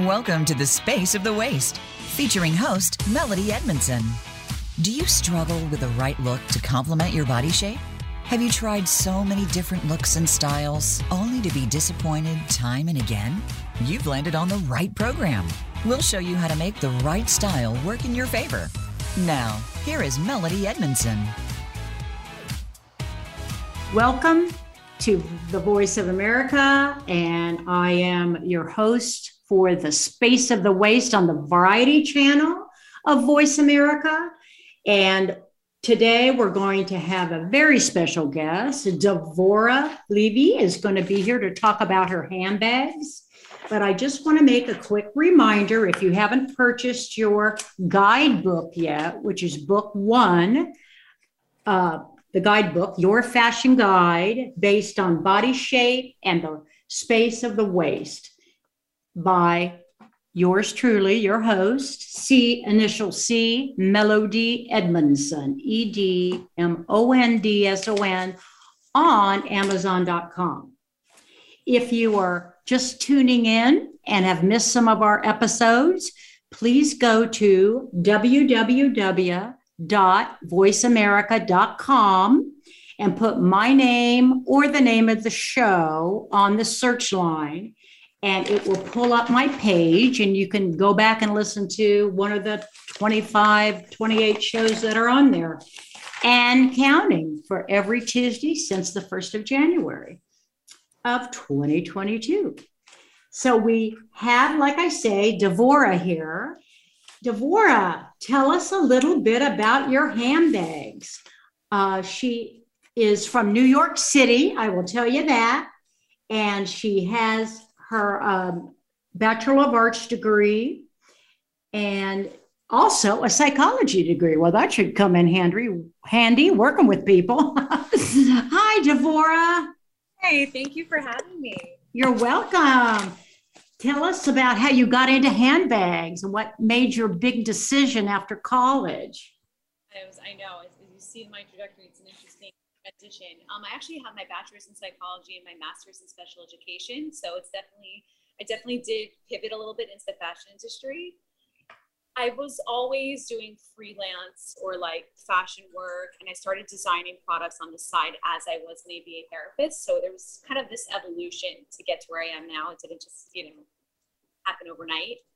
Welcome to the Space of the Waist, featuring host Melody Edmondson. Do you struggle with the right look to complement your body shape? Have you tried so many different looks and styles only to be disappointed time and again? You've landed on the right program. We'll show you how to make the right style work in your favor. Now, here is Melody Edmondson. Welcome to the Voice of America, and I am your host for the Space of the Waist on the Variety channel of Voice America. And today we're going to have a very special guest. Devorah Levy is going to be here to talk about her handbags. But I just want to make a quick reminder if you haven't purchased your guidebook yet, which is book one, uh, the guidebook, Your Fashion Guide, based on body shape and the space of the waist by yours truly, your host, C initial C, Melody Edmondson, E D M O N D S O N, on Amazon.com. If you are just tuning in and have missed some of our episodes, please go to www.voiceamerica.com and put my name or the name of the show on the search line and it will pull up my page and you can go back and listen to one of the 25 28 shows that are on there. And counting for every tuesday since the 1st of january of 2022 so we have like i say devorah here. Devorah tell us a little bit about your handbags. Uh, she is from new york city i will tell you that. And she has her um, Bachelor of Arts degree and also a psychology degree. Well, that should come in handy, handy working with people. Hi, Devorah. Hey, thank you for having me. You're welcome. Tell us about how you got into handbags and what made your big decision after college. I, was, I know, as, as you see in my trajectory, it's Um, I actually have my bachelor's in psychology and my master's in special education. So it's definitely, I definitely did pivot a little bit into the fashion industry. I was always doing freelance or like fashion work, and I started designing products on the side as I was an ABA therapist. So there was kind of this evolution to get to where I am now. It didn't just, you know, happen overnight.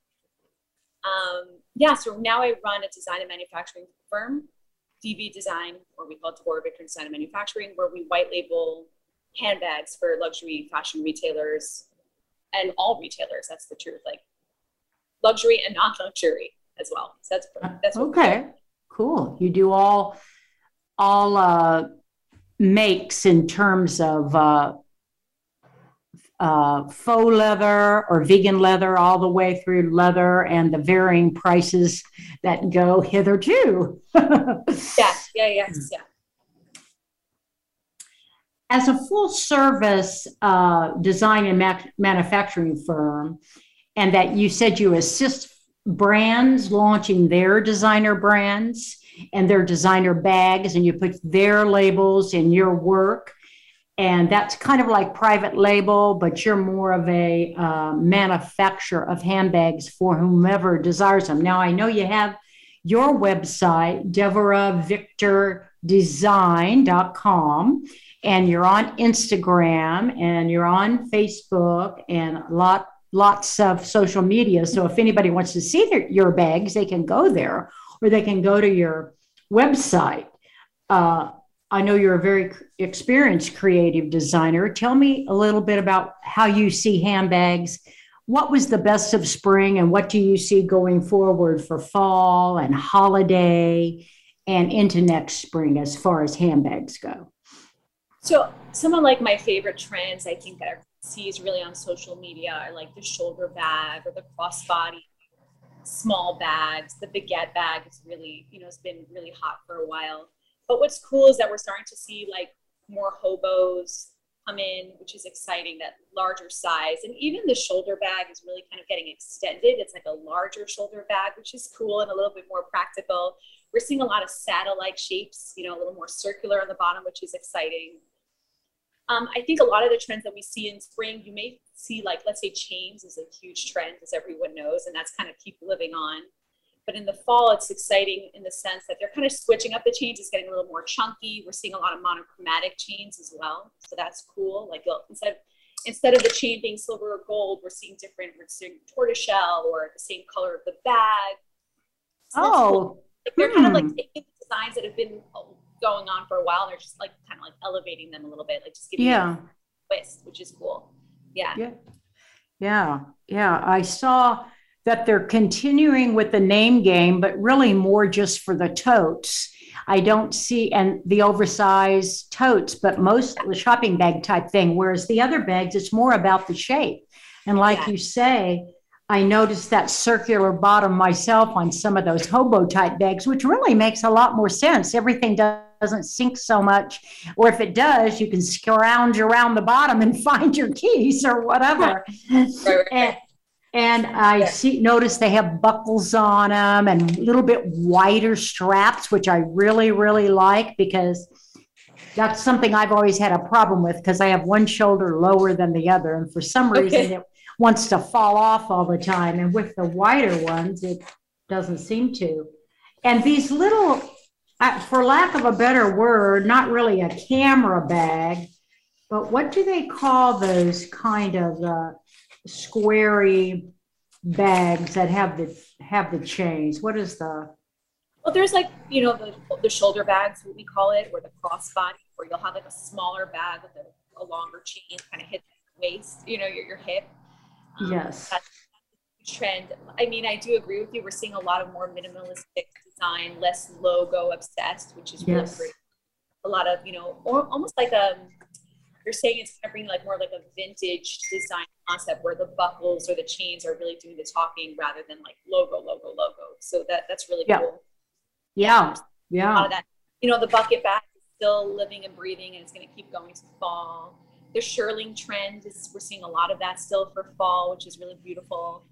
Um, yeah, so now I run a design and manufacturing firm DV Design, or we call it Devorah Victor Design and Manufacturing, where we white label handbags for luxury fashion retailers and all retailers. That's the truth, like luxury and non-luxury as well. So that's that's okay. Cool. You do all all uh, makes in terms of uh, uh, faux leather or vegan leather, all the way through leather and the varying prices that go hitherto. yeah, yeah, yes, yeah. As a full service uh, design and ma- manufacturing firm, and that you said you assist brands launching their designer brands and their designer bags, and you put their labels in your work and that's kind of like private label, but you're more of a uh, manufacturer of handbags for whomever desires them. Now, I know you have your website, devoravictordesign.com, and you're on Instagram and you're on Facebook and lot lots of social media. So if anybody wants to see their, your bags, they can go there or they can go to your website. Uh, I know you're a very experienced creative designer. Tell me a little bit about how you see handbags. What was the best of spring, and what do you see going forward for fall and holiday and into next spring as far as handbags go? So, some of like my favorite trends I think that I see is really on social media are like the shoulder bag or the crossbody small bags. The baguette bag is really, you know, it's been really hot for a while but what's cool is that we're starting to see like more hobos come in, which is exciting, that larger size. And even the shoulder bag is really kind of getting extended. It's like a larger shoulder bag, which is cool and a little bit more practical. We're seeing a lot of satellite shapes, you know, a little more circular on the bottom, which is exciting. Um, I think a lot of the trends that we see in spring, you may see like, let's say chains is a huge trend, as everyone knows, and that's kind of keep living on. But in the fall, it's exciting in the sense that they're kind of switching up the chains. It's getting a little more chunky. We're seeing a lot of monochromatic chains as well. So that's cool. Like instead of instead of the chain being silver or gold, we're seeing different, we're seeing tortoiseshell or the same color of the bag. So oh, cool. like they're hmm. kind of like hmm. taking designs that have been going on for a while and they're just like kind of like elevating them a little bit, like just giving yeah. them a twist, which is cool. Yeah. Yeah. Yeah. Yeah. I saw that they're continuing with the name game, but really more just for the totes. I don't see and the oversized totes, but most the shopping bag type thing. Whereas the other bags, it's more about the shape. And like yeah. you say, I noticed that circular bottom myself on some of those hobo type bags, which really makes a lot more sense. Everything doesn't sink so much, or if it does, you can scrounge around the bottom and find your keys or whatever. Right, right, and, and I yeah. see notice they have buckles on them and a little bit wider straps, which I really really like because that's something I've always had a problem with because I have one shoulder lower than the other, and for some reason okay. it wants to fall off all the time. And with the wider ones, it doesn't seem to. And these little, for lack of a better word, not really a camera bag, but what do they call those kind of uh, squarey bags that have the have the chains? What is the well, there's like you know the the shoulder bags, what we call it, or the crossbody, where you'll have like a smaller bag with a, a longer chain, kind of hit waist, you know, your your hip, um, yes. That's, that's trend. I mean, I do agree with you. We're seeing a lot of more minimalistic design, less logo obsessed, which is really yes. great. A lot of, you know, or almost like a, um, you're saying it's kind of bringing like more like a vintage design concept where the buckles or the chains are really doing the talking rather than like logo, logo, logo. So that that's really yeah. cool. Yeah. Yeah. A lot of that. You know, the bucket bag is still living and breathing and it's going to keep going to fall the shearling trend is we're seeing a lot of that still for fall, which is really beautiful.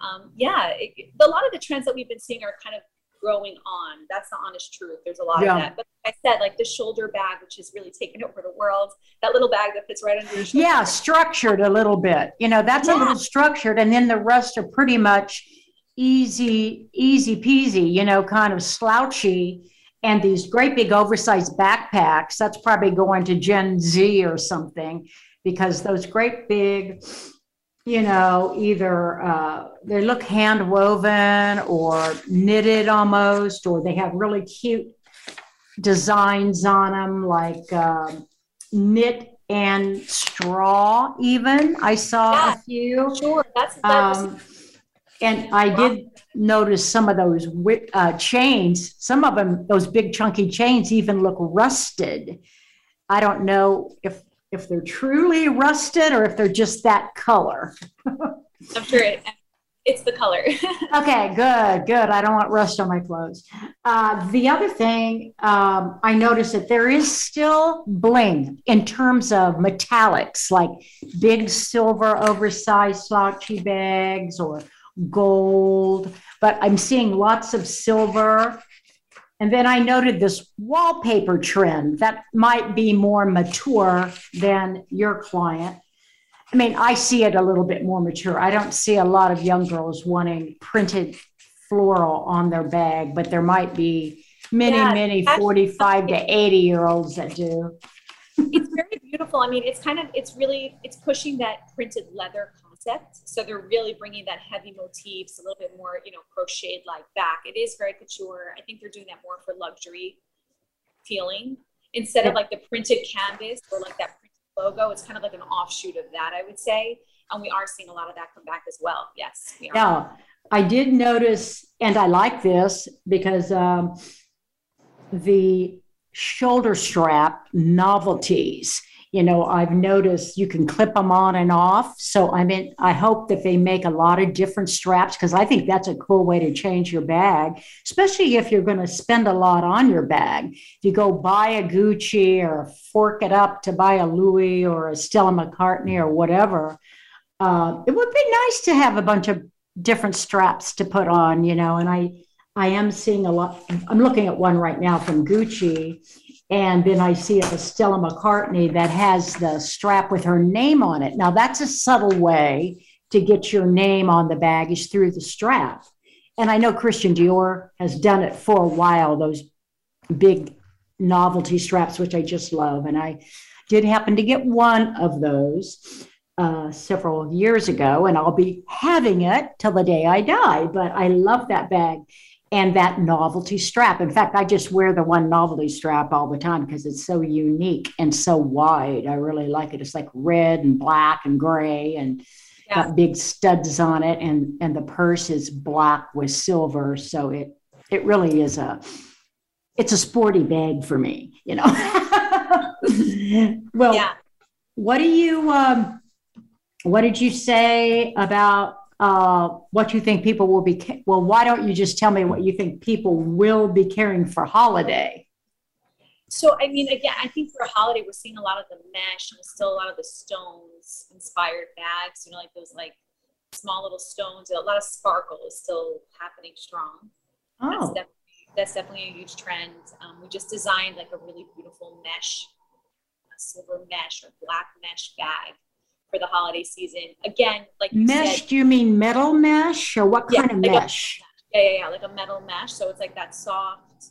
Um, yeah, it, a lot of the trends that we've been seeing are kind of growing on. That's the honest truth. There's a lot yeah. of that. But like I said, like the shoulder bag, which is really taken over the world, that little bag that fits right under your shoulder. Yeah, structured a little bit. You know, that's yeah. a little structured, and then the rest are pretty much easy, easy peasy, you know, kind of slouchy and these great big oversized backpacks. That's probably going to Gen Z or something because those great big, you know, either uh, they look hand woven or knitted almost, or they have really cute designs on them like um, knit and straw even. I saw yeah, a few. sure that's, that's um, and I did notice some of those uh, chains, some of them, those big chunky chains even look rusted. I don't know if if they're truly rusted or if they're just that color. I'm sure it, it's the color. okay, good, good. I don't want rust on my clothes. Uh, the other thing um, I noticed that there is still bling in terms of metallics, like big silver oversized slouchy bags or gold, but I'm seeing lots of silver. And then I noted this wallpaper trend that might be more mature than your client. I mean, I see it a little bit more mature. I don't see a lot of young girls wanting printed floral on their bag, but there might be many, yeah, many 45 to 80 year olds that do. it's very beautiful. I mean, it's kind of, it's really, it's pushing that printed leather concept. So they're really bringing that heavy motifs, a little bit more, you know, crocheted like back. It is very couture. I think they're doing that more for luxury feeling instead of like the printed canvas or like that printed logo. It's kind of like an offshoot of that, I would say. And we are seeing a lot of that come back as well. Yes. We yeah. I did notice, and I like this because um, the shoulder strap novelties you know i've noticed you can clip them on and off. So i mean i hope that they make a lot of different straps because i think that's a cool way to change your bag especially if you're going to spend a lot on your bag. If you go buy a gucci or fork it up to buy a louis or a stella mccartney or whatever uh, it would be nice to have a bunch of different straps to put on you know and i i am seeing a lot i'm looking at one right now from gucci And then I see a Stella McCartney that has the strap with her name on it. Now, that's a subtle way to get your name on the bag is through the strap. And I know Christian Dior has done it for a while, those big novelty straps, which I just love. And I did happen to get one of those uh, several years ago, and I'll be having it till the day I die. But I love that bag and that novelty strap. In fact, I just wear the one novelty strap all the time because it's so unique and so wide. I really like it. It's like red and black and gray and yeah. got big studs on it, and and the purse is black with silver. So it it really is a it's a sporty bag for me, you know. well, yeah. what do you um, what did you say about uh, what you think people will be? Well, why don't you just tell me what you think people will be carrying for holiday? So, I mean, again, I think for a holiday, we're seeing a lot of the mesh and still a lot of the stones inspired bags, you know, like those like small little stones. A lot of sparkle is still happening strong. Oh. That's definitely, that's definitely a huge trend. Um, we just designed like a really beautiful mesh, silver mesh or black mesh bag for the holiday season. Again, like mesh, said, do you mean metal mesh or what kind of like mesh? A, yeah, yeah, yeah, like a metal mesh. So it's like that soft,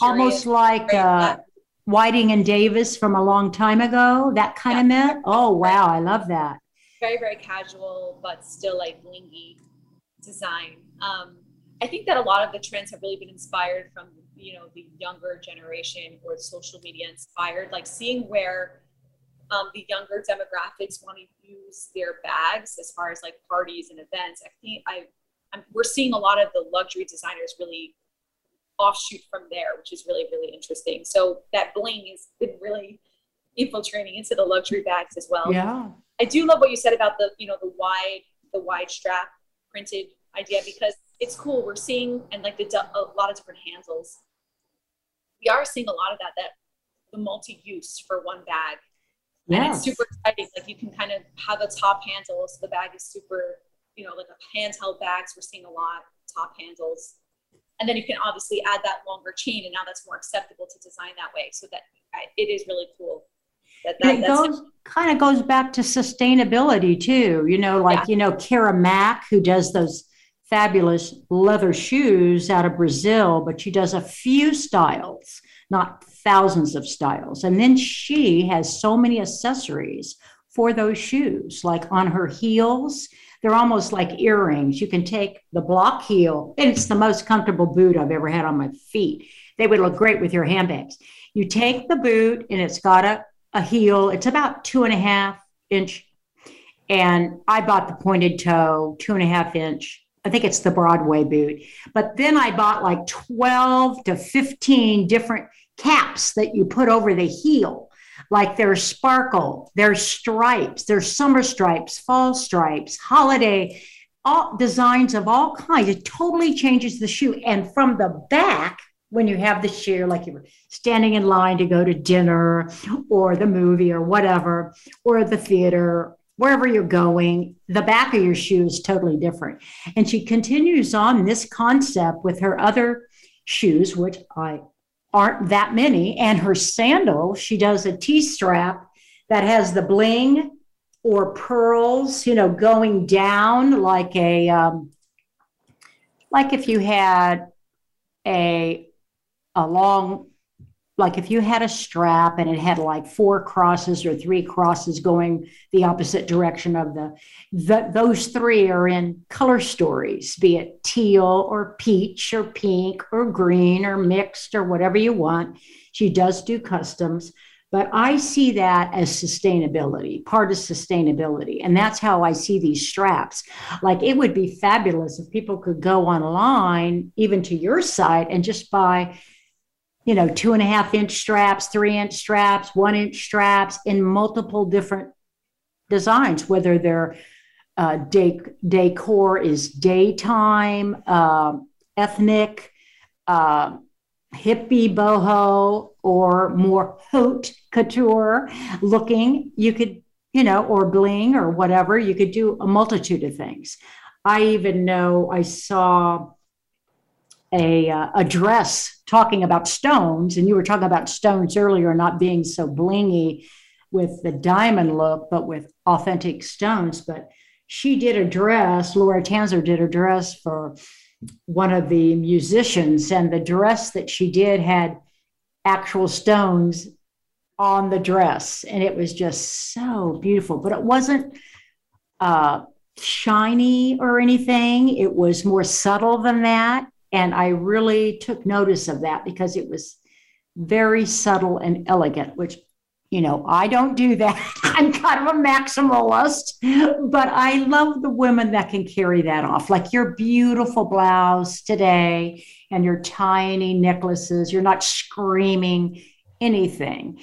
almost like uh, Whiting and Davis from a long time ago. That kind yeah. of mesh. Oh wow, I love that. Very very casual, but still like blingy design. Um, I think that a lot of the trends have really been inspired from you know the younger generation or social media inspired, like seeing where um, the younger demographics want to use their bags as far as like parties and events. I think I, I'm, we're seeing a lot of the luxury designers really offshoot from there, which is really really interesting. So that bling has been really infiltrating into the luxury bags as well. Yeah, I do love what you said about the you know the wide the wide strap printed idea because it's cool. We're seeing and like the a lot of different handles. We are seeing a lot of that that the multi-use for one bag Yes. And it's super exciting. Like you can kind of have a top handle. So the bag is super, you know, like a handheld bags. We're seeing a lot top handles. And then you can obviously add that longer chain, and now that's more acceptable to design that way. So that it is really cool. That, that it goes kind of goes back to sustainability too. You know, like yeah. you know, Kara Mack, who does those fabulous leather shoes out of Brazil, but she does a few styles, not thousands of styles. And then she has so many accessories for those shoes, like on her heels. They're almost like earrings. You can take the block heel, and it's the most comfortable boot I've ever had on my feet. They would look great with your handbags. You take the boot, and it's got a, a heel, it's about two and a half inch. And I bought the pointed toe, two and a half inch. I think it's the Broadway boot. But then I bought like 12 to 15 different caps that you put over the heel. Like there's sparkle, there's stripes, there's summer stripes, fall stripes, holiday, all designs of all kinds. It totally changes the shoe. And from the back, when you have the shoe, like you were standing in line to go to dinner or the movie or whatever, or the theater, wherever you're going, the back of your shoe is totally different. And she continues on this concept with her other shoes, which I aren't that many. And her sandal, she does a T strap that has the bling or pearls, you know, going down like a, um, like if you had a, a long like if you had a strap and it had like four crosses or three crosses going the opposite direction of the, the those three are in color stories be it teal or peach or pink or green or mixed or whatever you want. She does do customs but i see that as sustainability part of sustainability and that's how i see these straps. Like it would be fabulous if people could go online even to your site and just buy you know, two and a half inch straps, three inch straps, one inch straps in multiple different designs, whether their uh, de- decor is daytime, uh, ethnic, uh, hippie boho, or more haute couture looking. You could, you know, or bling or whatever. You could do a multitude of things. I even know I saw a, uh, a dress talking about stones, and you were talking about stones earlier, not being so blingy with the diamond look, but with authentic stones. But she did a dress, Laura Tanzer did a dress for one of the musicians, and the dress that she did had actual stones on the dress, and it was just so beautiful. But it wasn't uh, shiny or anything, it was more subtle than that. And I really took notice of that because it was very subtle and elegant, which you know, I don't do that. I'm kind of a maximalist, but I love the women that can carry that off. Like your beautiful blouse today and your tiny necklaces, you're not screaming anything.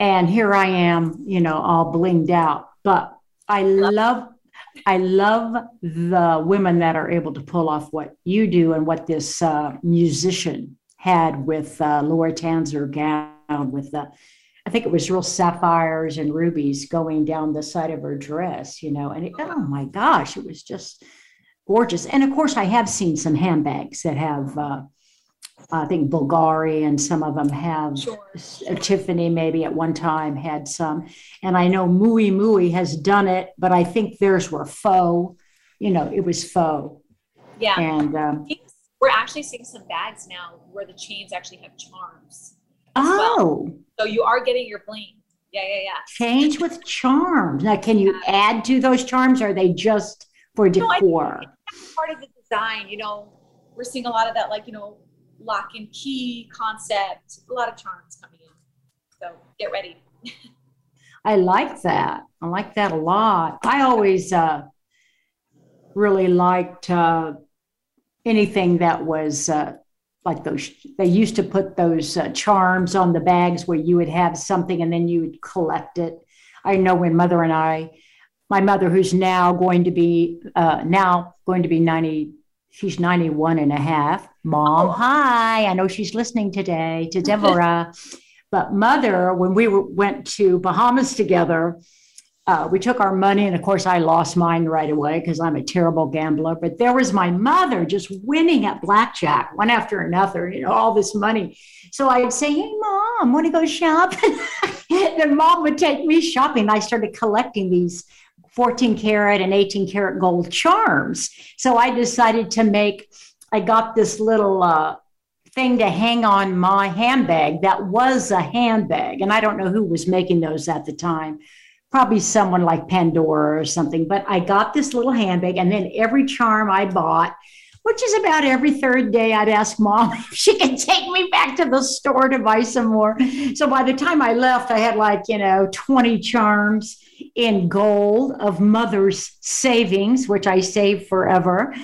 And here I am, you know, all blinged out. But I love I love the women that are able to pull off what you do and what this uh, musician had with uh, Laura Tanzer gown with the I think it was real sapphires and rubies going down the side of her dress, you know, and it, oh my gosh, it was just gorgeous. And of course, I have seen some handbags that have, uh, I think Bulgari and some of them have sure. Tiffany maybe at one time had some. And I know Miu Miu has done it, but I think theirs were faux, you know, it was faux. Yeah. And um, we're actually seeing some bags now where the chains actually have charms. Oh. Well. So you are getting your bling. Yeah, yeah, yeah. Change with charms. Now, can you yeah. add to those charms? Or are they just for decor? No, part of the design. You know, we're seeing a lot of that, like you know, lock and key concept. A lot of charms coming in. So get ready. I like that. I like that a lot. I always uh, really liked uh, anything that was uh, like those they used to put those uh, charms on the bags where you would have something and then you would collect it i know when mother and i my mother who's now going to be uh, now going to be 90 she's 91 and a half mom oh. hi i know she's listening today to deborah but mother when we went to bahamas together uh, we took our money, and of course, I lost mine right away because I'm a terrible gambler. But there was my mother just winning at blackjack, one after another, you know, all this money. So I'd say, Hey, mom, want to go shopping? then mom would take me shopping. I started collecting these 14 karat and 18 karat gold charms. So I decided to make, I got this little, uh, thing to hang on my handbag that was a handbag. And I don't know who was making those at the time probably someone like Pandora or something. But I got this little handbag, and then every charm I bought, which is about every third day, I'd ask mom if she could take me back to the store to buy some more. So by the time I left, I had like, you know, 20 charms in gold of mother's savings, which I saved forever.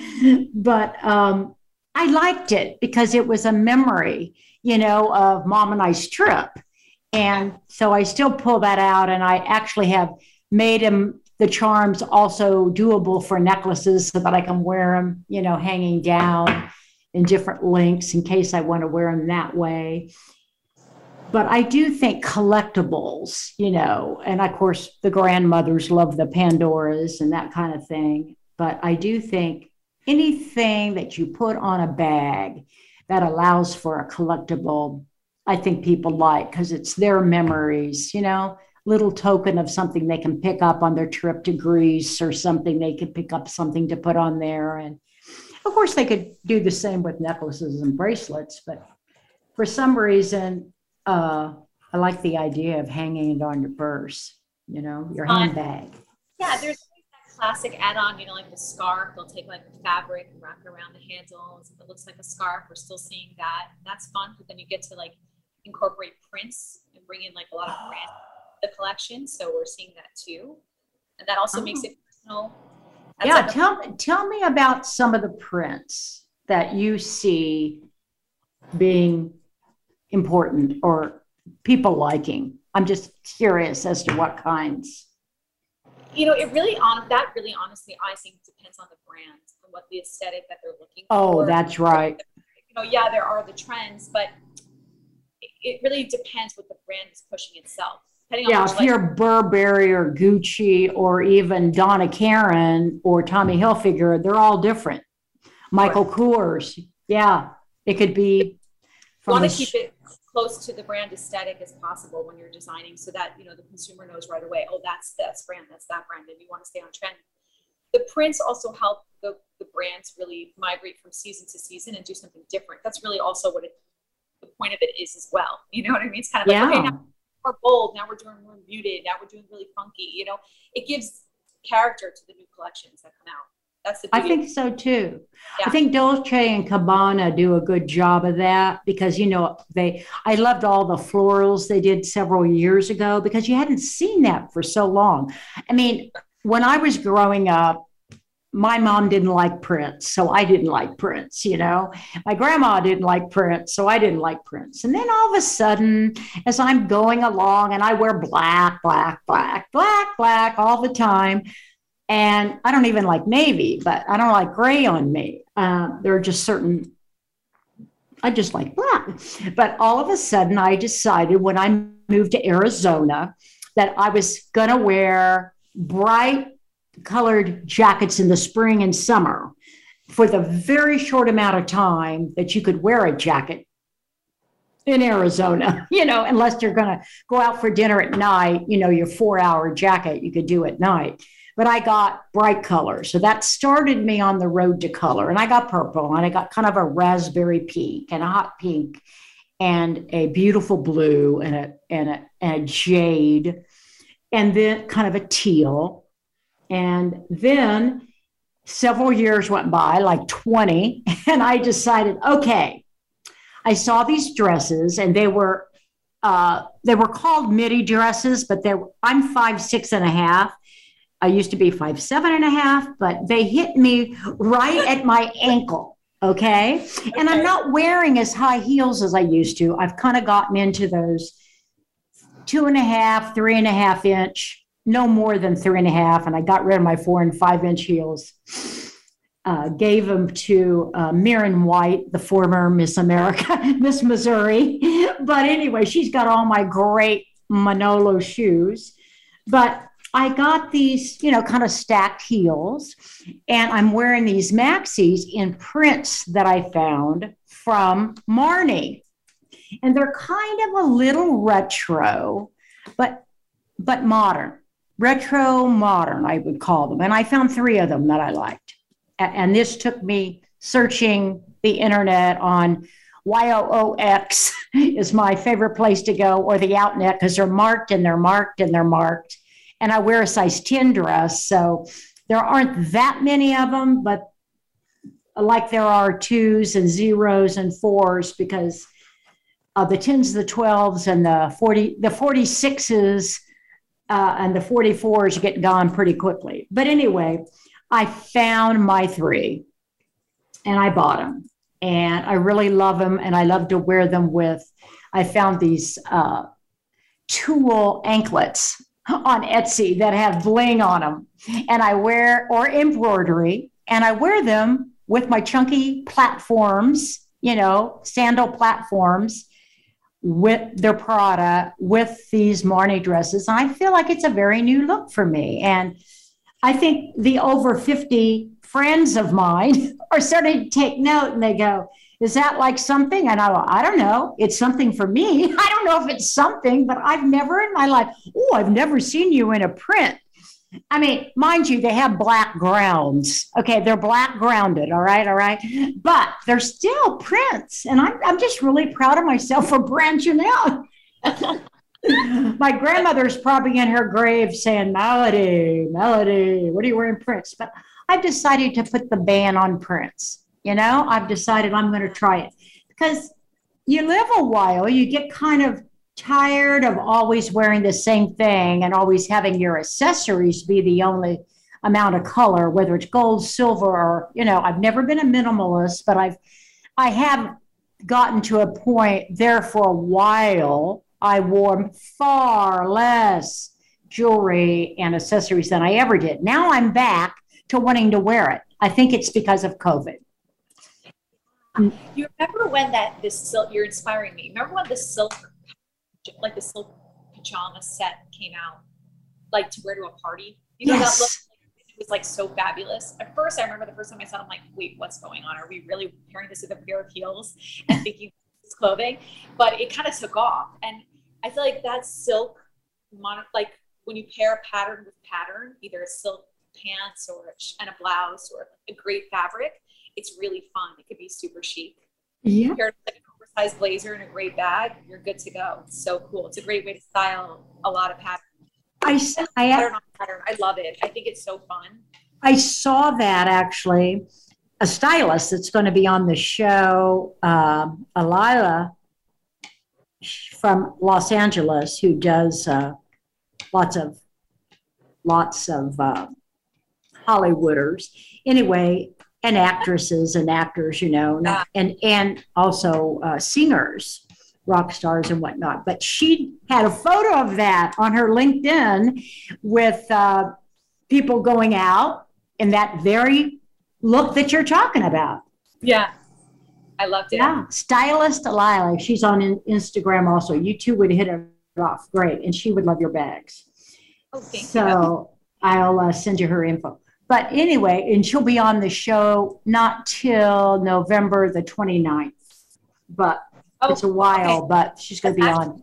But um, I liked it because it was a memory, you know, of mom and I's trip. And so I still pull that out, and I actually have made them the charms also doable for necklaces so that I can wear them, you know, hanging down in different links in case I want to wear them that way. But I do think collectibles, you know, and of course the grandmothers love the Pandoras and that kind of thing. But I do think anything that you put on a bag that allows for a collectible I think people like because it's their memories, you know, little token of something they can pick up on their trip to Greece or something they could pick up something to put on there. And of course, they could do the same with necklaces and bracelets, but for some reason, uh, I like the idea of hanging it on your purse, you know, your handbag. Yeah, there's that classic add-on, you know, like the scarf. They'll take like fabric and wrap it around the handles. If it looks like a scarf, we're still seeing that. That's fun, but then you get to like incorporate prints and bring in like a lot of brands the collection. So we're seeing that too, and that also oh. makes it personal. That's yeah, like tell tell me about some of the prints that you see being important or people liking. I'm just curious as to what kinds. You know, it really on that really honestly, I think depends on the brand and what the aesthetic that they're looking oh, for. Oh, that's right. You know, yeah, there are the trends, but it really depends what the brand is pushing itself. Yeah, if you're Burberry or Gucci or even Donna Karan or Tommy Hilfiger, they're all different. Michael Kors, yeah, It could be. Want to keep it close to the brand aesthetic as possible when you're designing, so that you know the consumer knows right away. Oh, that's that's brand, that's that brand, and you want to stay on trend. The prints also help the, the brands really migrate from season to season and do something different. That's really also what it, the point of it is as well. You know what I mean? It's kind of yeah. like okay, now we're bold, now we're doing more muted, now we're doing really funky. You know, it gives character to the new collections that come out. That's the I think so too. Yeah. I think Dolce and Gabbana do a good job of that because you know they I loved all the florals they did several years ago because you hadn't seen that for so long. I mean, when I was growing up, my mom didn't like prints, so I didn't like prints, you know. My grandma didn't like prints, so I didn't like prints. And then all of a sudden, as I'm going along and I wear black, black, black, black, black all the time, and I don't even like navy, but I don't like gray on me. Uh, there are just certain, I just like black. But all of a sudden, I decided when I moved to Arizona that I was going to wear bright colored jackets in the spring and summer for the very short amount of time that you could wear a jacket in Arizona, you know, unless you're going to go out for dinner at night, you know, your four hour jacket you could do at night but I got bright colors. So that started me on the road to color. And I got purple and I got kind of a raspberry pink and a hot pink and a beautiful blue and a, and a, and a jade and then kind of a teal. And then several years went by, like 20, and I decided, okay, I saw these dresses and they were uh, they were called midi dresses, but they were, I'm five, six and a half. I used to be five, seven and a half, but they hit me right at my ankle. Okay? And I'm not wearing as high heels as I used to. I've kind of gotten into those two and a half, three and a half inch, no more than three and a half. And I got rid of my four and five inch heels. Uh, gave them to uh, Mirren White, the former Miss America, Miss Missouri. But anyway, she's got all my great Manolo shoes. But I got these, you know, kind of stacked heels, and I'm wearing these maxis in prints that I found from Marni. And they're kind of a little retro, but but modern. Retro modern, I would call them. And I found three of them that I liked. And this took me searching the internet on YOOX is my favorite place to go, or the Outnet, because they're marked and they're marked and they're marked and I wear a size 10 dress. So there aren't that many of them, but like there are twos and zeros and fours because uh, the 10s, the 12s, and the 40, the 46s uh, and the 44s get gone pretty quickly. But anyway, I found my three and I bought them. And I really love them and I love to wear them with. I found these uh, tulle anklets on Etsy that have bling on them. And I wear, or embroidery, and I wear them with my chunky platforms, you know, sandal platforms with their Prada, with these Marni dresses. And I feel like it's a very new look for me. And I think the over 50 friends of mine are starting to take note and they go, is that like something? And I go, I don't know. It's something for me. I don't know if it's something, but I've never in my life, oh, I've never seen you in a print. I mean, mind you, they have black grounds. Okay, they're black grounded. All right, all right. But they're still prints. And I'm, I'm just really proud of myself for branching out. my grandmother's probably in her grave saying, Melody, Melody, what are you wearing prints? But I've decided to put the ban on prints. You know, I've decided I'm going to try it because you live a while, you get kind of tired of always wearing the same thing and always having your accessories be the only amount of color, whether it's gold, silver, or, you know, I've never been a minimalist, but I've, I have gotten to a point there for a while. I wore far less jewelry and accessories than I ever did. Now I'm back to wanting to wear it. I think it's because of COVID. Hmm. You remember when that this silk? You're inspiring me. Remember when the silk, like the silk pajama set came out, like to wear to a party? You know yes. that look. Like it was like so fabulous. At first, I remember the first time I saw it, I'm like, wait, what's going on? Are we really pairing this with a pair of heels and thinking it's clothing? But it kind of took off. And I feel like that silk, mon- like when you pair pattern with pattern, either a silk pants or and a blouse or a great fabric, it's really fun. It could be super chic. Yeah. Paired with like an oversized blazer and a great bag, you're good to go. It's so cool. It's a great way to style a lot of patterns. I, I, Pattern pattern. I love it. I think it's so fun. I saw that actually. A stylist that's going to be on the show, um, Alila from Los Angeles, who does uh, lots of lots of uh, Hollywooders. Anyway, and actresses and actors, you know, not, and and also uh, singers, rock stars and whatnot. But she had a photo of that on her LinkedIn with uh, people going out in that very look that you're talking about. Yeah. I loved it. Yeah, stylist Lila. She's on in- Instagram also. You two would hit it off great, and she would love your bags. Oh, thank you. So I'll uh, send you her info. But anyway, and she'll be on the show not till November the 29th, but Oh, it's a while, okay. but she's going to be on.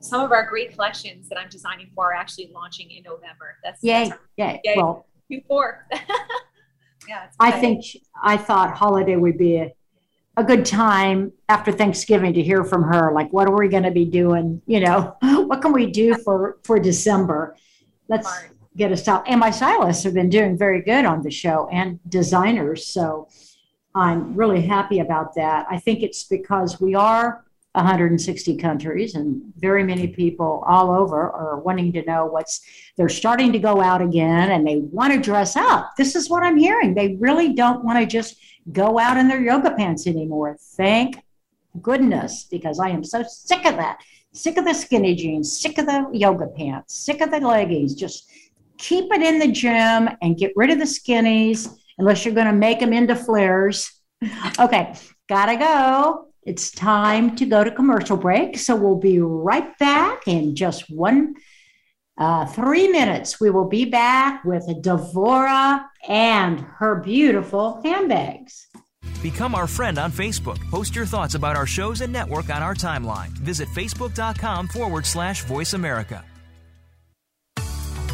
some of our great collections that I'm designing for are actually launching in November. That's Yay, that's yay. Yay. Well, Q4. yeah. I think, I thought holiday would be a, a good time after Thanksgiving to hear from her. Like, what are we going to be doing? You know, what can we do for, for December? Let's. Get a style. And my stylists have been doing very good on the show and designers. So I'm really happy about that. I think it's because we are 160 countries and very many people all over are wanting to know what's they're starting to go out again and they want to dress up. This is what I'm hearing. They really don't want to just go out in their yoga pants anymore. Thank goodness, because I am so sick of that. Sick of the skinny jeans, sick of the yoga pants, sick of the leggings. Just keep it in the gym and get rid of the skinnies unless you're going to make them into flares. Okay, gotta go. It's time to go to commercial break. So we'll be right back in just one, uh, three minutes. We will be back with Devorah and her beautiful handbags. Become our friend on Facebook. Post your thoughts about our shows and network on our timeline. Visit facebook.com forward slash voice America.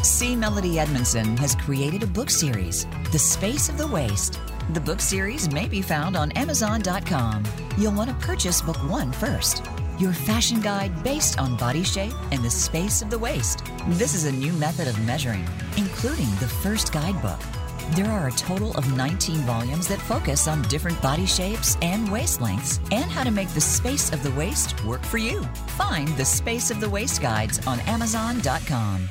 C. Melody Edmondson has created a book series, The Space of the Waist. The book series may be found on Amazon.com. You'll want to purchase book one first. Your fashion guide based on body shape and the space of the waist. This is a new method of measuring, including the first guidebook. There are a total of 19 volumes that focus on different body shapes and waist lengths and how to make the space of the waist work for you. Find the Space of the Waist guides on Amazon.com.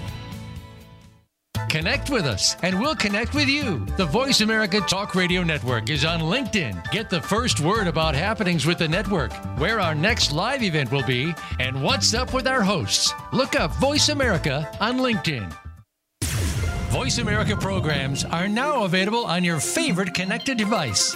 Connect with us, and we'll connect with you. The Voice America Talk Radio Network is on LinkedIn. Get the first word about happenings with the network, where our next live event will be, and what's up with our hosts. Look up Voice America on LinkedIn. Voice America programs are now available on your favorite connected device,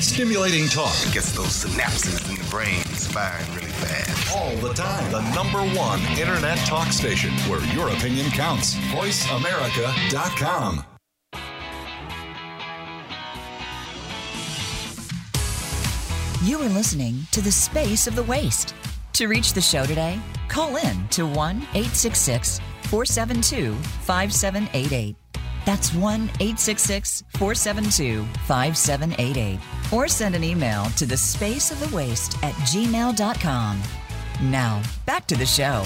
Stimulating talk. It gets those synapses in the brain firing really fast. All the time. The number one internet talk station where your opinion counts. VoiceAmerica.com. You are listening to The Space of the Waist. To reach the show today, call in to 1 866 472 5788. That's 1 866 472 5788. Or send an email to the space of the waist at gmail.com. Now, back to the show.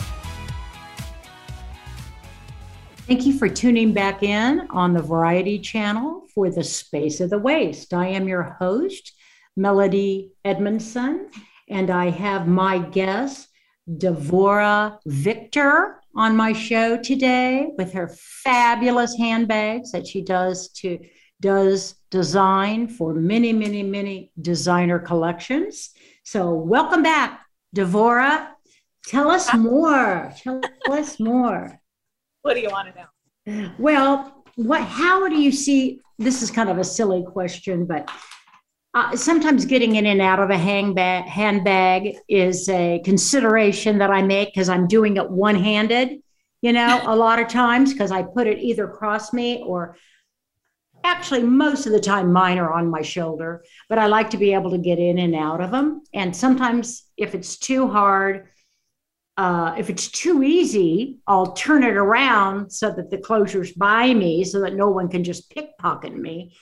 Thank you for tuning back in on the Variety Channel for the Space of the Waist. I am your host, Melody Edmondson, and I have my guest, Devorah Victor, on my show today with her fabulous handbags that she does to does design for many, many, many designer collections. So welcome back, Devorah. Tell us more. Tell us more. What do you want to know? Well, what? How do you see? This is kind of a silly question, but uh, sometimes getting in and out of a handbag, handbag is a consideration that I make because I'm doing it one handed, you know, a lot of times because I put it either across me or actually most of the time mine are on my shoulder, but I like to be able to get in and out of them. And sometimes if it's too hard, uh, if it's too easy, I'll turn it around so that the closure's by me so that no one can just pickpocket me.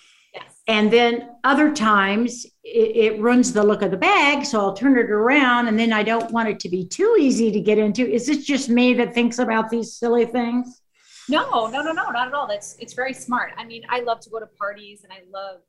And then other times it, it, ruins the look of the bag. So I'll turn it around and then I don't want it to be too easy to get into. Is this just me that thinks about these silly things? No, no, no, no, not at all. That's it's very smart. I mean, I love to go to parties and I love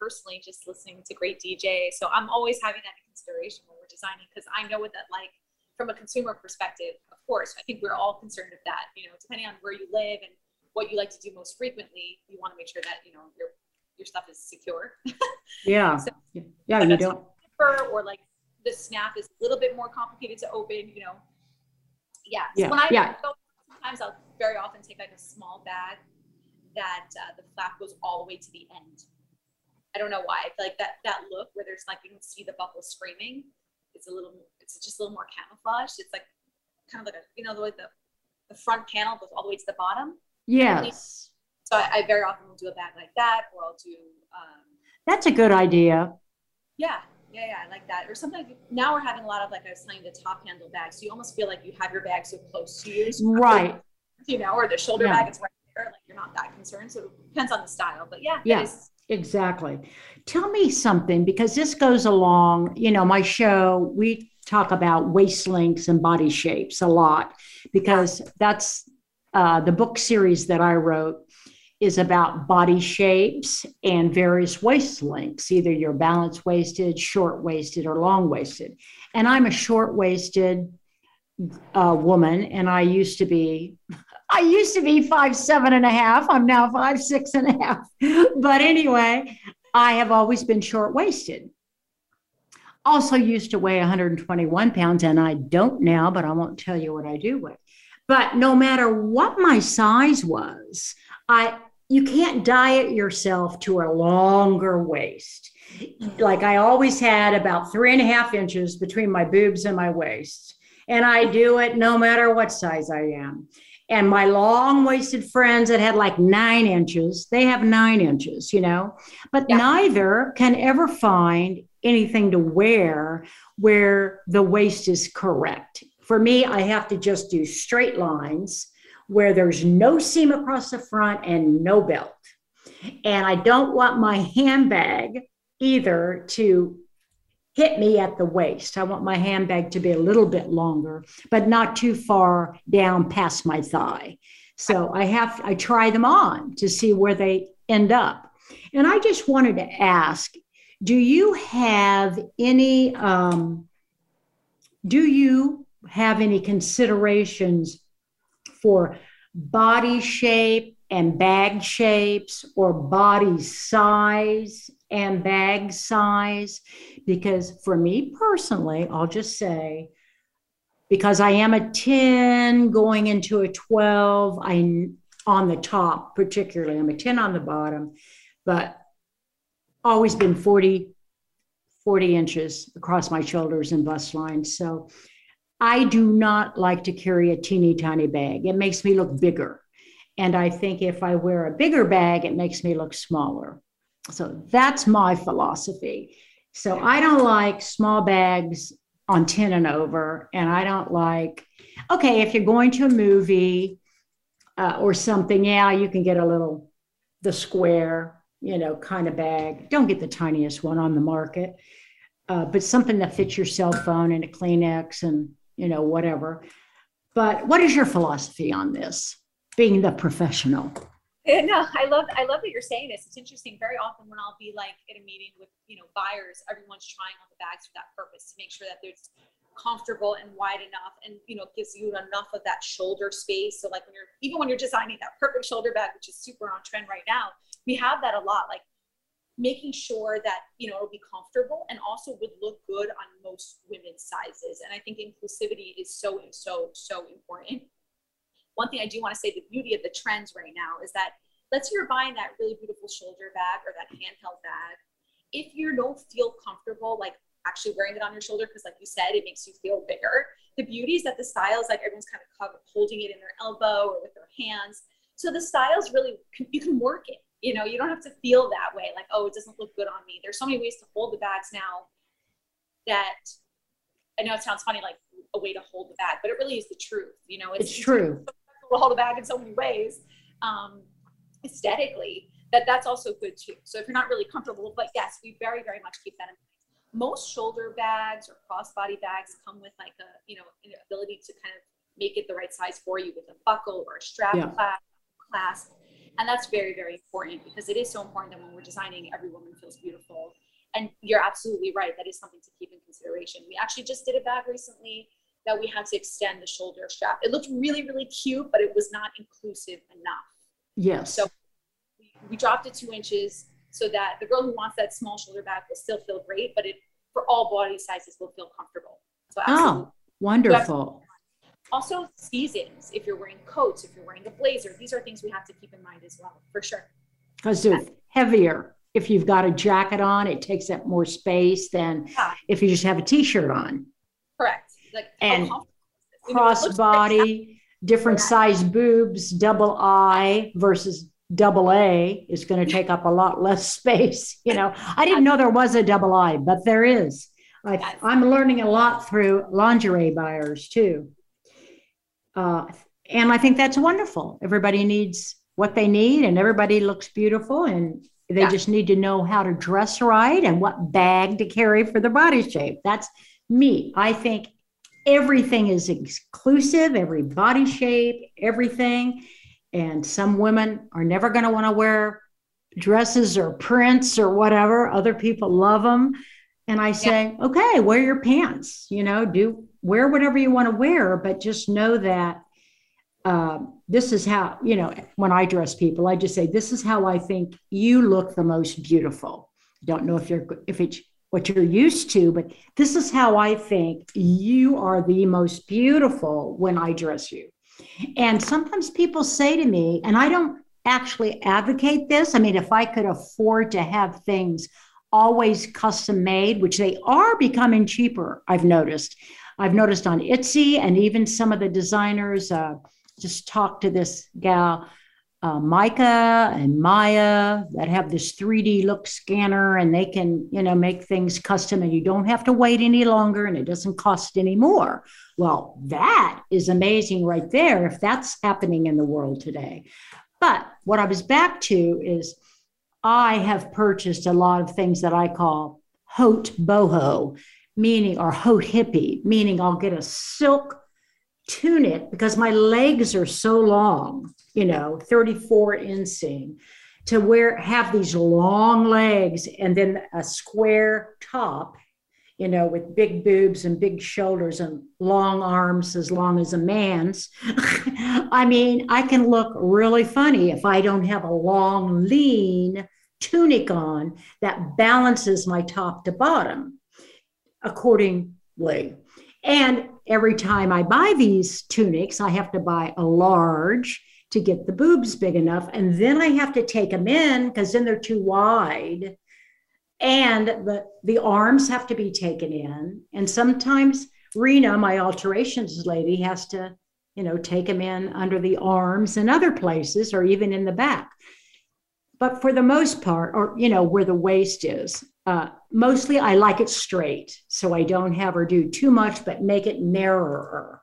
personally just listening to great DJ. So I'm always having that in consideration when we're designing because I know what that like from a consumer perspective. Of course, I think we're all concerned with that. You know, depending on where you live and what you like to do most frequently, you want to make sure that you know you're your stuff is secure. Yeah. so, yeah, you don't. Or like the snap is a little bit more complicated to open, you know. Yeah. So yeah. when I yeah. go, sometimes I'll very often take like a small bag that uh, the flap goes all the way to the end. I don't know why. I feel like that that look where there's like you can see the buckle screaming. It's a little. It's just a little more camouflaged. It's like kind of like a you know the way the the front panel goes all the way to the bottom. Yes. So I, I, very often will do a bag like that, or I'll do. Um, That's a good idea. Yeah, yeah, yeah, I like that. Or sometimes now we're having a lot of like I was saying the top handle bags, so you almost feel like you have your bag so close to you, so right? You know, or the shoulder yeah. bag is right there, like you're not that concerned. So it depends on the style, but yeah, yes. Yeah. Exactly. Tell me something because this goes along, you know, my show, we talk about waist lengths and body shapes a lot because that's uh, the book series that I wrote is about body shapes and various waist lengths. Either you're balance waisted, short waisted, or long waisted. And I'm a short waisted uh, woman, and I used to be. I used to be five seven and a half. I'm now five six and a half. But anyway, I have always been short waisted. Also used to weigh 121 pounds, and I don't now, but I won't tell you what I do weigh. But no matter what my size was, I you can't diet yourself to a longer waist. Like I always had about three and a half inches between my boobs and my waist. And I do it no matter what size I am. And my long waisted friends that had like nine inches, they have nine inches, you know, but yeah. neither can ever find anything to wear where the waist is correct. For me, I have to just do straight lines where there's no seam across the front and no belt. And I don't want my handbag either to hit me at the waist. I want my handbag to be a little bit longer, but not too far down past my thigh. So I have I try them on to see where they end up. And I just wanted to ask, do you have any um, do you have any considerations for body shape and bag shapes or body size and bag size. Because for me personally, I'll just say, because I am a 10 going into a 12, I on the top, particularly, I'm a 10 on the bottom, but always been 40 40 inches across my shoulders and bust line. So I do not like to carry a teeny tiny bag. It makes me look bigger. And I think if I wear a bigger bag, it makes me look smaller. So that's my philosophy. So I don't like small bags on 10 and over. And I don't like, okay, if you're going to a movie uh, or something, yeah, you can get a little, the square, you know, kind of bag. Don't get the tiniest one on the market, uh, but something that fits your cell phone and a Kleenex and, you know, whatever. But what is your philosophy on this, being the professional? Eh, no, I love I love that you're saying this. It's interesting. Very often when I'll be like at a meeting with you know buyers, everyone's trying on the bags for that purpose to make sure that there's comfortable and wide enough and you know gives you enough of that shoulder space. So like when you're even when you're designing that perfect shoulder bag, which is super on trend right now, we have that a lot. Like making sure that you know it'll be comfortable and also would look good on most women's sizes. And I think inclusivity is so so so important one thing I do want to say the beauty of the trends right now is that let's say you're buying that really beautiful shoulder bag or that handheld bag. If you don't feel comfortable, like actually wearing it on your shoulder, because like you said, it makes you feel bigger. The beauty is that the styles, like everyone's kind of holding it in their elbow or with their hands. So the styles really, you can work it. You know, you don't have to feel that way, like, oh, it doesn't look good on me. There's so many ways to hold the bags now that I know it sounds funny, like a way to hold the bag, but it really is the truth. You know, it's, it's true will hold a bag in so many ways um, aesthetically that that's also good too so if you're not really comfortable but yes we very very much keep that in mind most shoulder bags or crossbody bags come with like a you know an ability to kind of make it the right size for you with a buckle or a strap yeah. clasp and that's very very important because it is so important that when we're designing every woman feels beautiful and you're absolutely right that is something to keep in consideration we actually just did a bag recently that we had to extend the shoulder strap. It looked really, really cute, but it was not inclusive enough. Yes. So we, dropped it two inches so that the girl who wants that small shoulder bag will still feel great, but it for all body sizes will feel comfortable. So oh, absolutely. Oh, wonderful. Also, seasons. If you're wearing coats, if you're wearing a blazer, these are things we have to keep in mind as well, for sure. Because they're heavier. If you've got a jacket on, it takes up more space than yeah. if you just have a t-shirt on. Correct like and crossbody, different size boobs, double I versus double A is going to take up a lot less space. You know, I didn't know there was a double I, but there is. I, I'm learning a lot through lingerie buyers too. Uh, and I think that's wonderful. Everybody needs what they need, and everybody looks beautiful, and they yeah. just need to know how to dress right and what bag to carry for their body shape. That's me. I think everything is exclusive, every body shape, everything. And some women are never going to want to wear dresses or prints or whatever. Other people love them. And I say, yeah. okay, wear your pants, you know, do wear whatever you want to wear, but just know that uh, this is how, you know, when I dress people, I just say, this is how I think you look the most beautiful. Don't know if you're, if it's what you're used to, but this is how I think you are the most beautiful when I dress you. And sometimes people say to me, and I don't actually advocate this. I mean, if I could afford to have things always custom made, which they are becoming cheaper, I've noticed. I've noticed on Etsy and even some of the designers uh, just talk to this gal uh, Micah and Maya that have this 3D look scanner and they can, you know, make things custom and you don't have to wait any longer and it doesn't cost any more. Well, that is amazing right there if that's happening in the world today. But what I was back to is I have purchased a lot of things that I call haute boho, meaning or ho hippie, meaning I'll get a silk tunic because my legs are so long, you know, 34 inseam, to wear have these long legs and then a square top, you know, with big boobs and big shoulders and long arms as long as a man's. I mean, I can look really funny if I don't have a long, lean tunic on that balances my top to bottom accordingly. And every time I buy these tunics, I have to buy a large to get the boobs big enough. And then I have to take them in because then they're too wide and the the arms have to be taken in and sometimes rena my alterations lady has to you know take them in under the arms and other places or even in the back but for the most part or you know where the waist is uh, mostly i like it straight so i don't have her do too much but make it narrower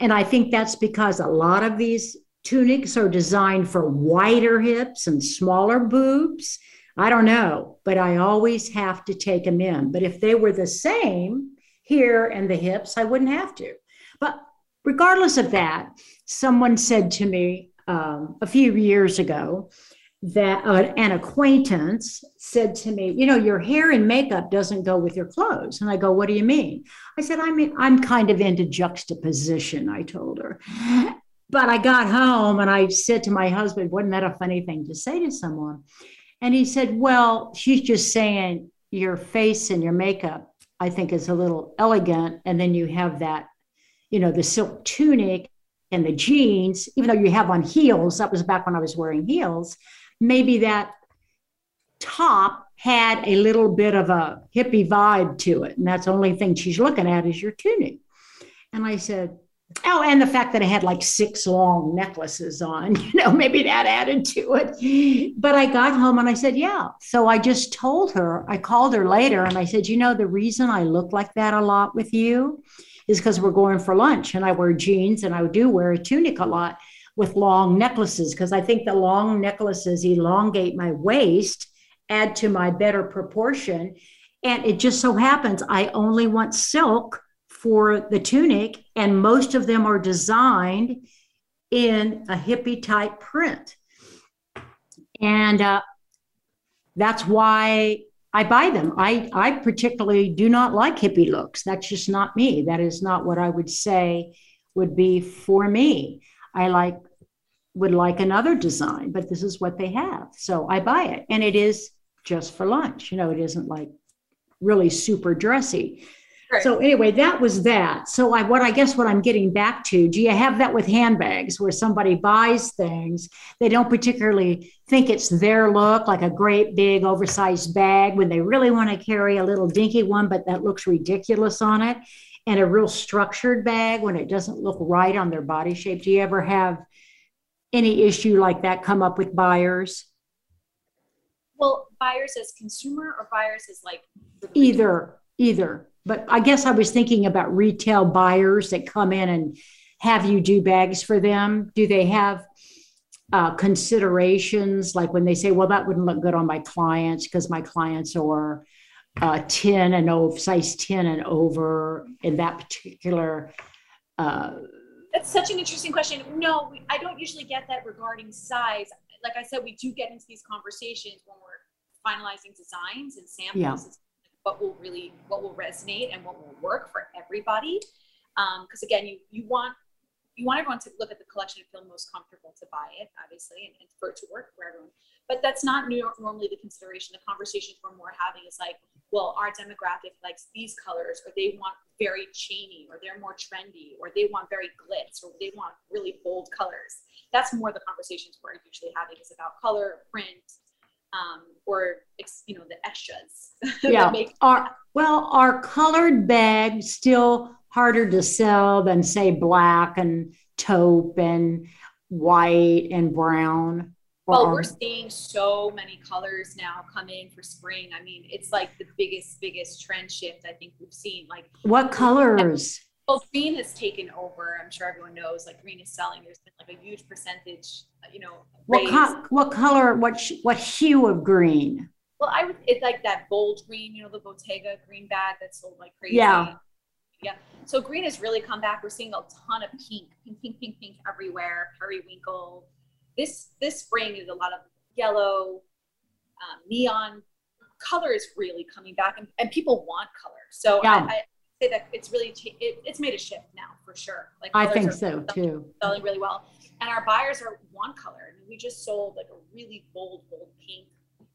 and i think that's because a lot of these tunics are designed for wider hips and smaller boobs I don't know, but I always have to take them in. But if they were the same here and the hips, I wouldn't have to. But regardless of that, someone said to me um, a few years ago that uh, an acquaintance said to me, "You know, your hair and makeup doesn't go with your clothes." And I go, "What do you mean?" I said, "I mean, I'm kind of into juxtaposition." I told her. But I got home and I said to my husband, "Wasn't that a funny thing to say to someone?" And he said, Well, she's just saying your face and your makeup, I think, is a little elegant. And then you have that, you know, the silk tunic and the jeans, even though you have on heels, that was back when I was wearing heels, maybe that top had a little bit of a hippie vibe to it. And that's the only thing she's looking at is your tunic. And I said, Oh, and the fact that I had like six long necklaces on, you know, maybe that added to it. But I got home and I said, Yeah. So I just told her, I called her later and I said, You know, the reason I look like that a lot with you is because we're going for lunch and I wear jeans and I do wear a tunic a lot with long necklaces because I think the long necklaces elongate my waist, add to my better proportion. And it just so happens I only want silk for the tunic, and most of them are designed in a hippie type print. And uh, that's why I buy them. I, I particularly do not like hippie looks. That's just not me. That is not what I would say would be for me. I like would like another design, but this is what they have. So I buy it. And it is just for lunch. You know, it isn't like really super dressy. So anyway, that was that. So I what I guess what I'm getting back to, do you have that with handbags where somebody buys things, they don't particularly think it's their look, like a great big oversized bag when they really want to carry a little dinky one, but that looks ridiculous on it, and a real structured bag when it doesn't look right on their body shape. Do you ever have any issue like that come up with buyers? Well, buyers as consumer or buyers as like either, either but I guess I was thinking about retail buyers that come in and have you do bags for them. Do they have uh, considerations like when they say, well, that wouldn't look good on my clients because my clients are uh, 10 and over, size 10 and over in that particular. Uh, That's such an interesting question. No, I don't usually get that regarding size. Like I said, we do get into these conversations when we're finalizing designs and samples. Yeah what will really what will resonate and what will work for everybody because um, again you you want you want everyone to look at the collection and feel most comfortable to buy it obviously and, and for it to work for everyone. But that's not normally the consideration. The conversations we're more having is like well our demographic likes these colors or they want very chainy or they're more trendy or they want very glitz or they want really bold colors. That's more the conversations we're usually having is about color print um, or you know the extras. Yeah. make- are well, are colored bags still harder to sell than say black and taupe and white and brown? Well, we're seeing so many colors now come in for spring. I mean, it's like the biggest, biggest trend shift I think we've seen. Like what colors? Well, green has taken over. I'm sure everyone knows. Like green is selling. There's been like a huge percentage. You know, what co- what color? What sh- what hue of green? Well, I would. It's like that bold green. You know, the Bottega green bag that's sold like crazy. Yeah. Yeah. So green has really come back. We're seeing a ton of pink, pink, pink, pink, pink everywhere. Periwinkle. This this spring is a lot of yellow, um, neon. Color is really coming back, and, and people want color. So yeah. I, I say that it's really it, it's made a shift now for sure. Like I think so too. Selling really well, and our buyers are one color. I mean, we just sold like a really bold, bold pink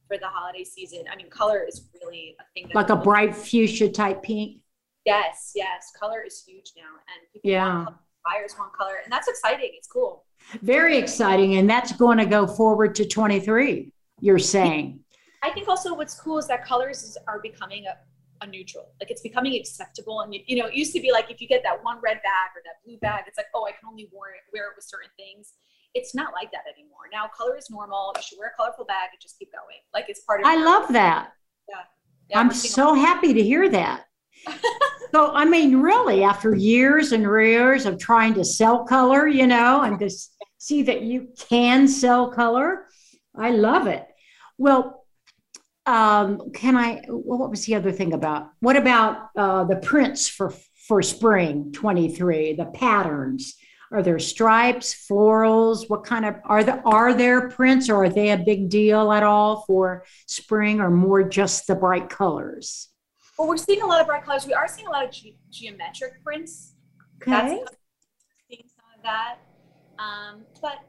for the holiday season. I mean, color is really a thing. Like a bright fuchsia type pink. Yes, yes, color is huge now, and people yeah. Want buyers want color, and that's exciting. It's cool. Very exciting, and that's going to go forward to 23. You're saying. I think also what's cool is that colors is, are becoming a, a neutral. Like it's becoming acceptable. And you, you know, it used to be like if you get that one red bag or that blue bag, it's like, oh, I can only wear it, wear it with certain things. It's not like that anymore. Now color is normal. You should wear a colorful bag and just keep going. Like it's part of. I love that. Yeah. yeah I'm so happy to hear that. so I mean, really, after years and years of trying to sell color, you know, and to see that you can sell color, I love it. Well, um, can I? What was the other thing about? What about uh, the prints for for spring twenty three? The patterns. Are there stripes, florals? What kind of are there? Are there prints, or are they a big deal at all for spring, or more just the bright colors? Well, we're seeing a lot of bright colors. We are seeing a lot of ge- geometric prints. Okay. That's seeing some of that. Um, but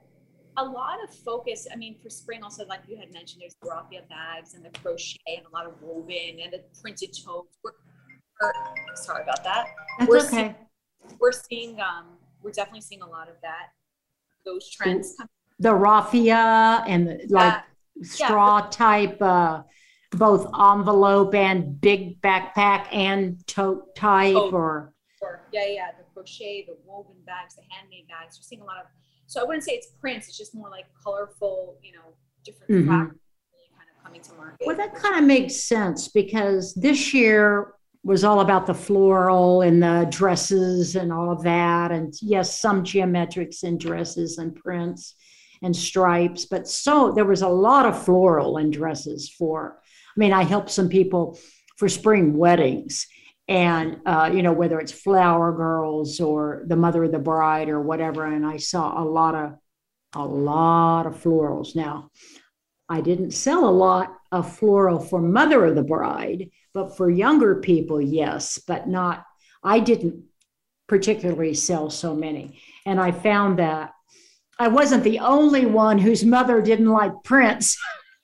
a lot of focus, I mean, for spring also, like you had mentioned, there's the raffia bags and the crochet and a lot of woven and the printed totes. We're, we're sorry about that. That's we're okay. Seeing, we're seeing, um, we're definitely seeing a lot of that, those trends. Come. The raffia and the, like Yeah. straw type, uh, both envelope and big backpack and tote type, Oh. or Or, yeah, yeah, the crochet, the woven bags, the handmade bags. We're seeing a lot of, so I wouldn't say it's prints, it's just more like colorful, you know, different Mhm. kind of coming to market. Well, that kind of makes sense because this year was all about the floral and the dresses and all of that. And yes, some geometrics in dresses and prints and stripes, but so there was a lot of floral and dresses for. I mean, I helped some people for spring weddings. And, uh, you know, whether it's flower girls or the mother of the bride or whatever. And I saw a lot of, a lot of florals. Now, I didn't sell a lot of floral for mother of the bride, but for younger people, yes, but not, I didn't particularly sell so many. And I found that I wasn't the only one whose mother didn't like prints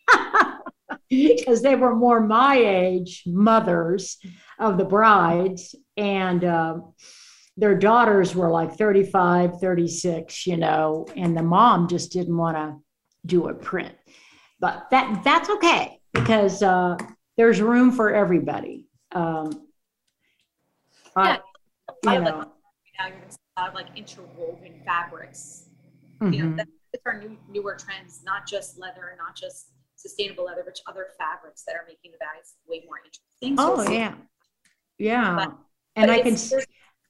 because they were more my age mothers of the brides. And, um, their daughters were like 35, 36, you know, and the mom just didn't want to do a print but that that's okay because uh, there's room for everybody. Um, I, a lot you know, now you're gonna see a lot of like interwoven fabrics. You mhm. know, that's our new newer trends, not just leather, not just sustainable leather, but other fabrics that are making the bags way more interesting. So oh yeah, yeah, But- and but I can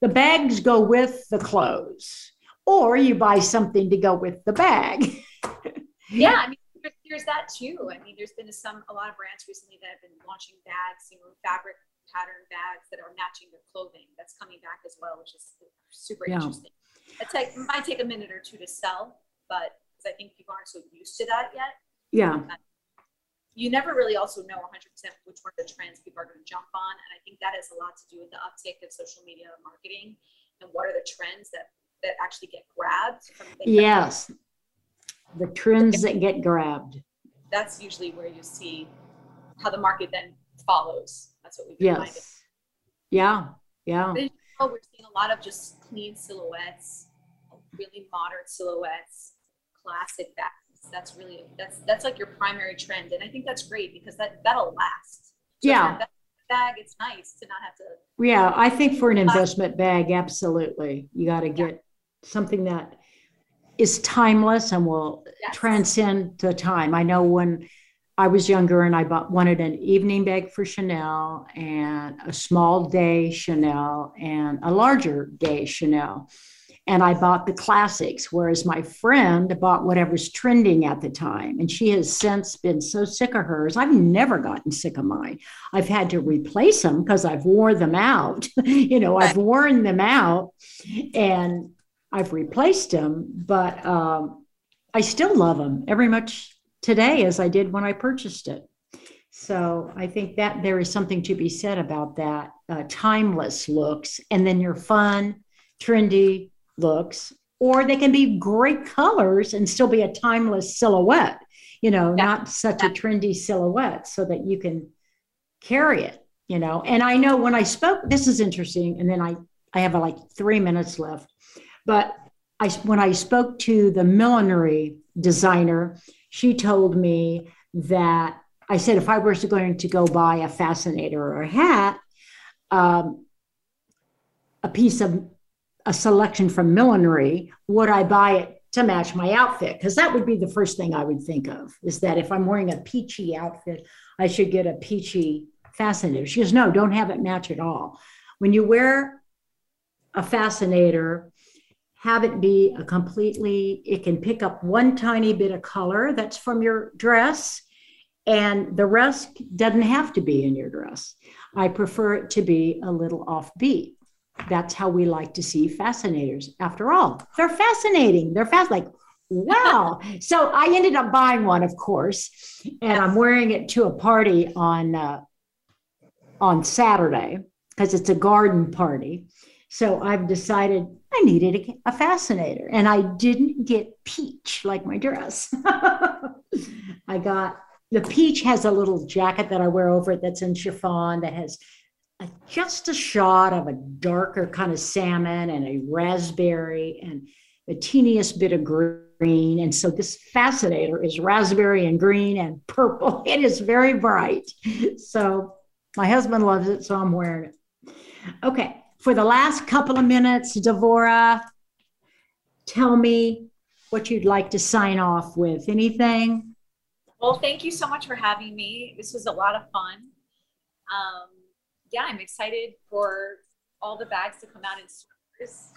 the bags go with the clothes, or you buy something to go with the bag. Yeah, I mean, there's, there's that too. I mean, there's been some a lot of brands recently that have been launching bags, you know, fabric pattern bags that are matching their clothing. That's coming back as well, which is super Yeah. interesting. It take, might take a minute or two to sell, but because I think people aren't so used to that yet. Yeah, um, You never really also know 100% which one of the trends people are going to jump on, and I think that has a lot to do with the uptake of social media marketing and what are the trends that that actually get grabbed yes, the trends that get grabbed. that's usually where you see how the market then follows. That's what we've been finding. Yes, yeah, yeah. We're seeing a lot of just clean silhouettes, really modern silhouettes, classic bags. That's really that's that's like your primary trend, and I think that's great because that that'll last. So Yeah. that bag, it's nice to not have to. Yeah, I think for an investment bag, absolutely. You got to get something that is timeless and will Yes. transcend the time. I know when I was younger and I bought wanted an evening bag for Chanel and a small day Chanel and a larger day Chanel. And I bought the classics, whereas my friend bought whatever's trending at the time. And she has since been so sick of hers. I've never gotten sick of mine. I've had to replace them because I've wore them out. you know, I've worn them out and I've replaced them, but um, I still love them every much today as I did when I purchased it. So I think that there is something to be said about that uh, timeless looks, and then your fun, trendy looks, or they can be great colors and still be a timeless silhouette. You know, Yeah. not such a trendy silhouette, so that you can carry it. You know, and I know when I spoke, this is interesting, and then I I have like three minutes left, but I when I spoke to the millinery designer, she told me that I said if I was going to go buy a fascinator or a hat, um, a piece of a selection from millinery, would I buy it to match my outfit? Because that would be the first thing I would think of is that if I'm wearing a peachy outfit, I should get a peachy fascinator. She goes, no, don't have it match at all. When you wear a fascinator, have it be a completely, it can pick up one tiny bit of color that's from your dress, and the rest doesn't have to be in your dress. I prefer it to be a little offbeat. That's how we like to see fascinators. After all, they're fascinating. They're fast, like, wow. so I ended up buying one, of course, and I'm wearing it to a party on uh, on Saturday because it's a garden party. So I've decided I needed a, a fascinator, and I didn't get peach like my dress. I got the peach has a little jacket that I wear over it that's in chiffon that has just a shot of a darker kind of salmon and a raspberry and the teeniest bit of green. And so this fascinator is raspberry and green and purple. It is very bright. So my husband loves it, so I'm wearing it. Okay, for the last couple of minutes, Devorah, tell me what you'd like to sign off with. Anything? Well, thank you so much for having me. This was a lot of fun. Um, yeah, I'm excited for all the bags to come out in stores.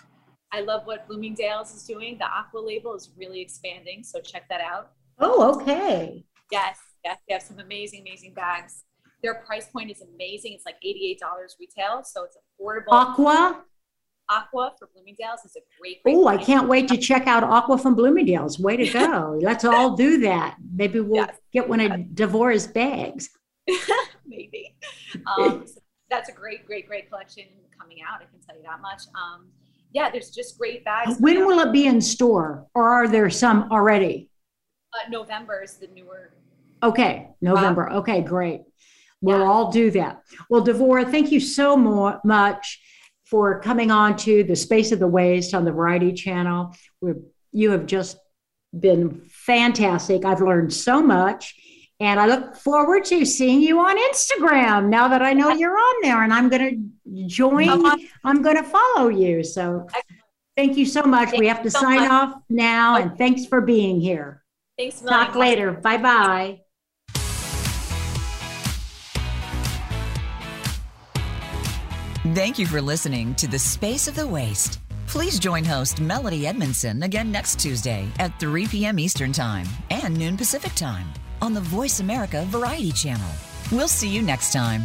I love what Bloomingdale's is doing. The Aqua label is really expanding, so check that out. Oh, okay. Yes, yes, they have some amazing, amazing bags. Their price point is amazing. It's like $88 retail, so it's affordable. Aqua? Aqua for Bloomingdale's is a great. great oh, I can't wait to check out Aqua from Bloomingdale's. Way to go! Let's all do that. Maybe we'll yes. get one of Devorah's bags. Maybe. Um, so that's a great, great, great collection coming out. I can tell you that much. Um, yeah, there's just great bags. When will it be in store, or are there some already? Uh, November is the newer. Okay, November. Wow. Okay, great. We'll yeah. all do that. Well, Devorah, thank you so more, much for coming on to the Space of the Waist on the Variety Channel. We're, you have just been fantastic. I've learned so much. And I look forward to seeing you on Instagram now that I know you're on there and I'm going to join. I'm going to follow you. So thank you so much. we have to sign off now and thanks for being here. Thanks. Talk later. Bye bye. Thank you for listening to The Space of the Waist. Please join host Melody Edmondson again next Tuesday at 3 p.m. Eastern Time and noon Pacific Time on the Voice America Variety Channel. We'll see you next time.